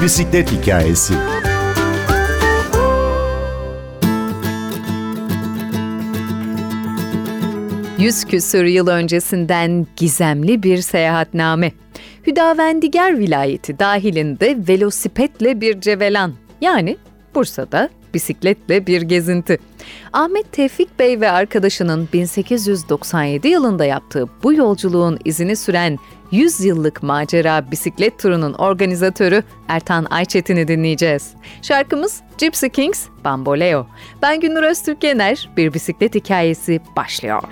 Bir bisiklet hikayesi. Yüz küsür yıl öncesinden gizemli bir seyahatname. Hüdavendigar vilayeti dahilinde velosipetle bir cevelan yani Bursa'da bisikletle bir gezinti. Ahmet Tevfik Bey ve arkadaşının 1897 yılında yaptığı bu yolculuğun izini süren 100 yıllık macera bisiklet turunun organizatörü Ertan Ayçetin'i dinleyeceğiz. Şarkımız Gypsy Kings Bamboleo. Ben Gündür Öztürk Yener, bir bisiklet hikayesi başlıyor.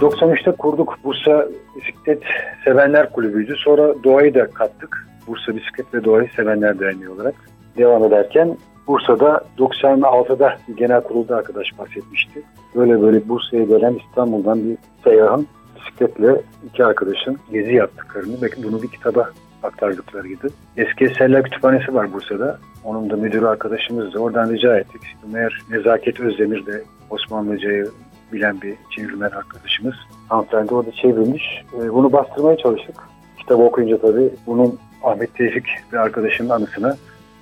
93'te kurduk Bursa Bisiklet Sevenler Kulübü'ydü. Sonra doğayı da kattık. Bursa Bisiklet ve Doğayı Sevenler Derneği olarak devam ederken Bursa'da 96'da bir genel kurulda arkadaş bahsetmişti. Böyle böyle Bursa'ya gelen İstanbul'dan bir seyyahın bisikletle iki arkadaşın gezi yaptıklarını ve bunu bir kitaba aktardıklarıydı. Eski Eserler Kütüphanesi var Bursa'da. Onun da müdürü arkadaşımızdı. Oradan rica ettik. Meğer Nezaket Özdemir de Osmanlıcayı bilen bir çevirmen arkadaşımız. Hanımefendi orada çevirmiş. Ee, bunu bastırmaya çalıştık. Kitabı okuyunca tabii bunun Ahmet Tevfik ve arkadaşının anısına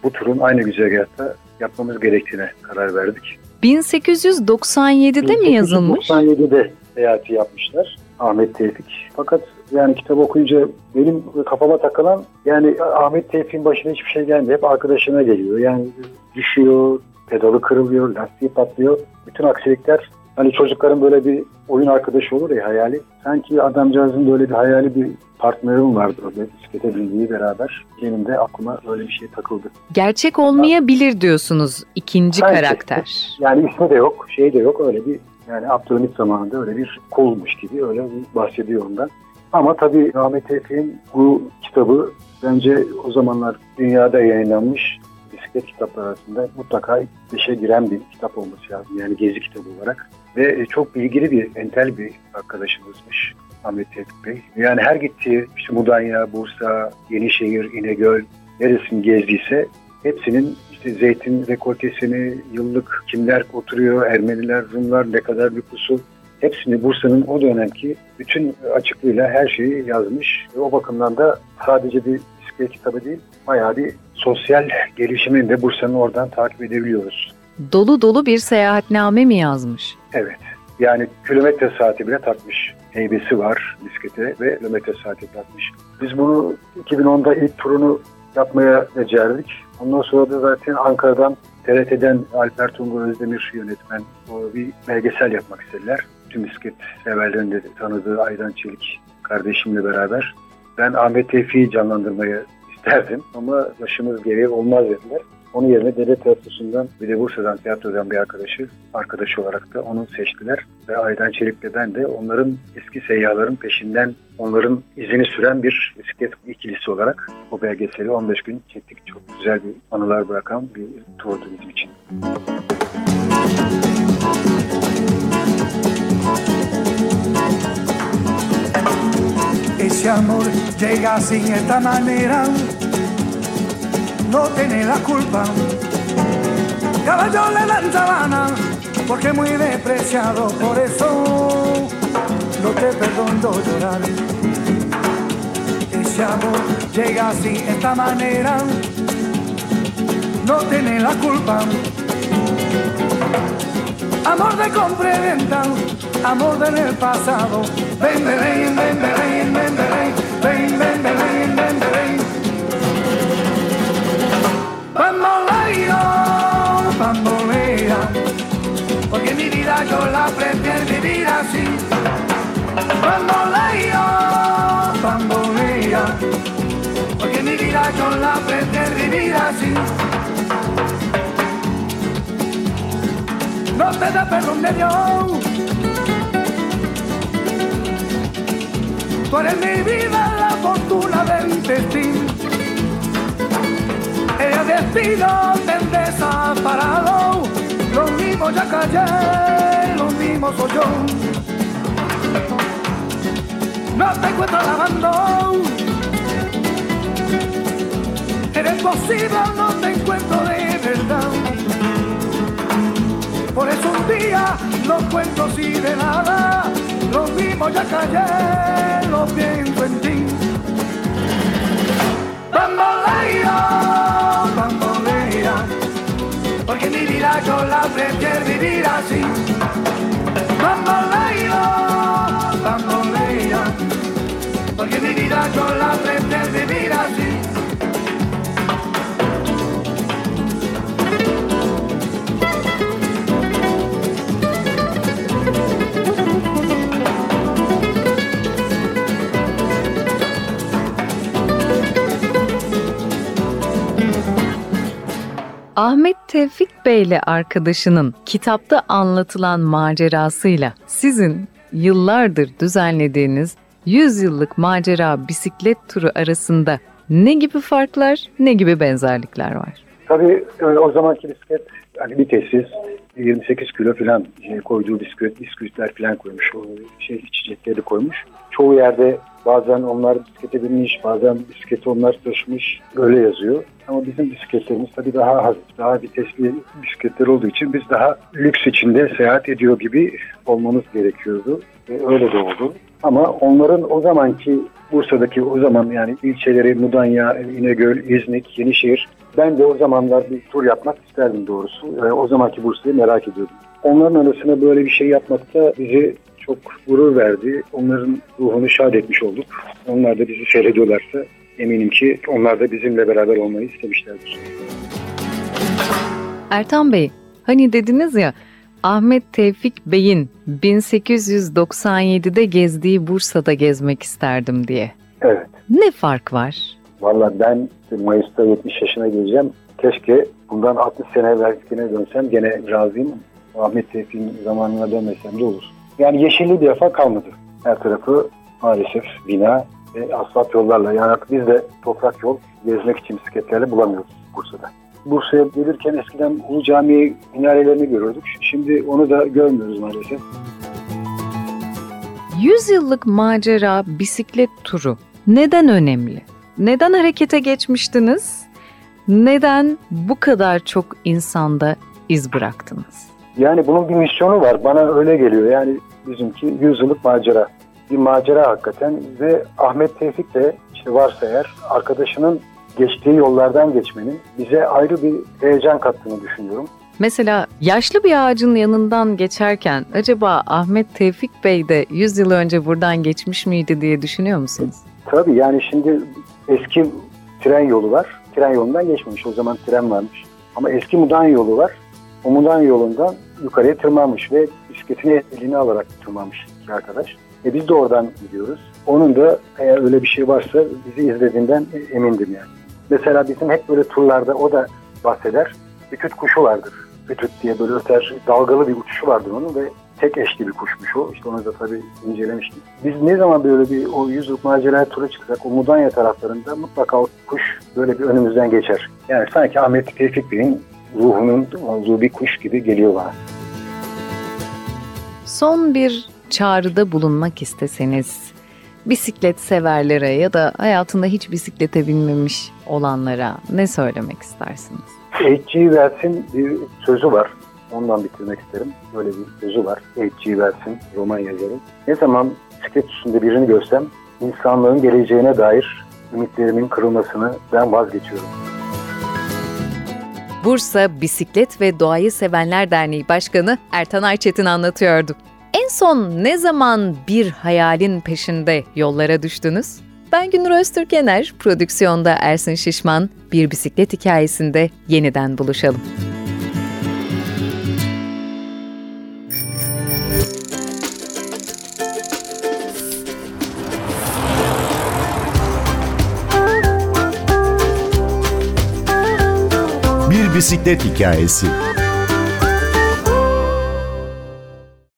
bu turun aynı güzergahta yapmamız gerektiğine karar verdik. 1897'de mi yazılmış? 1897'de seyahati yapmışlar Ahmet Tevfik. Fakat yani kitap okuyunca benim kafama takılan yani Ahmet Tevfik'in başına hiçbir şey gelmiyor. Hep arkadaşına geliyor. Yani düşüyor, pedalı kırılıyor, lastiği patlıyor. Bütün aksilikler Hani çocukların böyle bir oyun arkadaşı olur ya hayali. Sanki adamcağızın böyle bir hayali bir partnerim vardı öyle bisiklete bindiği beraber. Benim de aklıma öyle bir şey takıldı. Gerçek olmayabilir diyorsunuz ikinci Sanki, karakter. Yani ismi de yok, şey de yok öyle bir yani Abdülhamit zamanında öyle bir kulmuş gibi öyle bahsediyor ondan. Ama tabii Ahmet Tevfik'in bu kitabı bence o zamanlar dünyada yayınlanmış bisiklet kitapları arasında mutlaka beşe giren bir kitap olması lazım. Yani gezi kitabı olarak. Ve çok bilgili bir, entel bir arkadaşımızmış Ahmet Tevfik Bey. Yani her gittiği işte Mudanya, Bursa, Yenişehir, İnegöl neresini gezdiyse hepsinin işte zeytin rekoltesini, yıllık kimler oturuyor, Ermeniler, Rumlar ne kadar pusu hepsini Bursa'nın o dönemki bütün açıklığıyla her şeyi yazmış. O bakımdan da sadece bir bisiklet kitabı değil, bayağı bir sosyal gelişimini de Bursa'nın oradan takip edebiliyoruz. Dolu dolu bir seyahatname mi yazmış? Evet. Yani kilometre saati bile takmış. Heybesi var bisiklete ve kilometre saati takmış. Biz bunu 2010'da ilk turunu yapmaya becerdik. Ondan sonra da zaten Ankara'dan TRT'den Alper Tungur Özdemir yönetmen o bir belgesel yapmak istediler. Tüm bisiklet severlerin de tanıdığı Aydan Çelik kardeşimle beraber. Ben Ahmet Tevfik'i canlandırmayı isterdim ama başımız gereği olmaz dediler. Onun yerine devlet tiyatrosundan bir de Bursa'dan tiyatrodan bir arkadaşı, arkadaşı olarak da onu seçtiler. Ve Aydan Çelik'le ben de onların eski seyyahların peşinden onların izini süren bir bisiklet ikilisi olarak bu belgeseli 15 gün çektik. Çok güzel bir anılar bırakan bir turdu bizim için. Ese amor llega sin esta manera no tiene la culpa. Caballo le dan sabana porque muy despreciado, por eso no te perdono llorar. Ese amor llega así, esta manera, no tiene la culpa. Amor de compra amor del pasado. Ven, ven, ven, ven, ven, ven, ven, ven, ven, ven, ven, ven, Bamboleo, bambolea, porque mi vida yo la prefiero vivir así. Bamboleo, bambolea, porque mi vida yo la prefiero vivir así. No te da perdón de Dios. Tú eres mi vida, la fortuna del destino el destino te desaparado, lo mismo ya callé, lo mismo soy yo. No te encuentro lavando, eres posible, no te encuentro de verdad. Por eso un día no cuento si de nada, lo mismo ya callé, lo pienso en ti. Bamboleo, bamboleo, porque mi vida yo la prefiero vivir así. Bamboleo, bamboleo, porque mi vida yo la prefiero vivir así. Ahmet Tevfik Bey ile arkadaşının kitapta anlatılan macerasıyla sizin yıllardır düzenlediğiniz 100 yıllık macera bisiklet turu arasında ne gibi farklar, ne gibi benzerlikler var? Tabii e, o zamanki bisiklet hani vitessiz 28 kilo falan şey, koyduğu bisiklet, bisküvitler falan koymuş. O şey içecekleri koymuş. Çoğu yerde bazen onlar bisiklete binmiş, bazen bisikleti onlar taşımış. Öyle yazıyor. Ama bizim bisikletlerimiz tabii daha hafif, daha vitesli bisikletler olduğu için biz daha lüks içinde seyahat ediyor gibi olmamız gerekiyordu. Ve öyle de oldu. Ama onların o zamanki Bursa'daki o zaman yani ilçeleri Mudanya, İnegöl, İznik, Yenişehir. Ben de o zamanlar bir tur yapmak isterdim doğrusu. Yani o zamanki Bursa'yı merak ediyordum. Onların arasında böyle bir şey yapmakta bizi çok gurur verdi. Onların ruhunu şad etmiş olduk. Onlar da bizi seyrediyorlarsa eminim ki onlar da bizimle beraber olmayı istemişlerdir. Ertan Bey, hani dediniz ya Ahmet Tevfik Bey'in 1897'de gezdiği Bursa'da gezmek isterdim diye. Evet. Ne fark var? Valla ben Mayıs'ta 70 yaşına geleceğim. Keşke bundan 60 sene evvelkine dönsem gene razıyım. Ahmet Tevfik'in zamanına dönmesem de olur. Yani yeşilli bir defa kalmadı. Her tarafı maalesef bina ve asfalt yollarla. Yani artık biz de toprak yol gezmek için bisikletlerle bulamıyoruz Bursa'da. Bursa'ya gelirken eskiden Ulu Cami minarelerini görürdük. Şimdi onu da görmüyoruz maalesef. 100 yıllık macera bisiklet turu neden önemli? Neden harekete geçmiştiniz? Neden bu kadar çok insanda iz bıraktınız? Yani bunun bir misyonu var. Bana öyle geliyor. Yani bizimki 100 yıllık macera. Bir macera hakikaten ve Ahmet Tevfik de işte varsa eğer arkadaşının geçtiği yollardan geçmenin bize ayrı bir heyecan kattığını düşünüyorum. Mesela yaşlı bir ağacın yanından geçerken acaba Ahmet Tevfik Bey de 100 yıl önce buradan geçmiş miydi diye düşünüyor musunuz? Tabii yani şimdi eski tren yolu var. Tren yolundan geçmemiş. O zaman tren varmış. Ama eski Mudanya yolu var. O Mudanya yolundan yukarıya tırmanmış ve bisikletini elini alarak tırmanmış iki arkadaş. E biz de oradan gidiyoruz. Onun da eğer öyle bir şey varsa bizi izlediğinden emindim yani. Mesela bizim hep böyle turlarda o da bahseder. Bütüt kuşu vardır. Bütüt diye böyle öter dalgalı bir uçuşu vardır onun ve tek eşli bir kuşmuş o. İşte onu da tabii incelemiştim. Biz ne zaman böyle bir o yüzlük macera tura çıksak o Mudanya taraflarında mutlaka o kuş böyle bir önümüzden geçer. Yani sanki Ahmet Tevfik Bey'in ruhunun olduğu bir kuş gibi geliyor bana. Son bir çağrıda bulunmak isteseniz bisiklet severlere ya da hayatında hiç bisiklete binmemiş olanlara ne söylemek istersiniz? H.G. Wells'in bir sözü var. Ondan bitirmek isterim. Böyle bir sözü var. H.G. Wells'in roman yazarı. Ne zaman bisiklet üstünde birini görsem insanlığın geleceğine dair ümitlerimin kırılmasını ben vazgeçiyorum. Bursa Bisiklet ve Doğayı Sevenler Derneği Başkanı Ertan Ayçetin anlatıyordu. En son ne zaman bir hayalin peşinde yollara düştünüz? Ben Günür Öztürkener, prodüksiyonda Ersin Şişman, bir bisiklet hikayesinde yeniden buluşalım. Bir bisiklet hikayesi.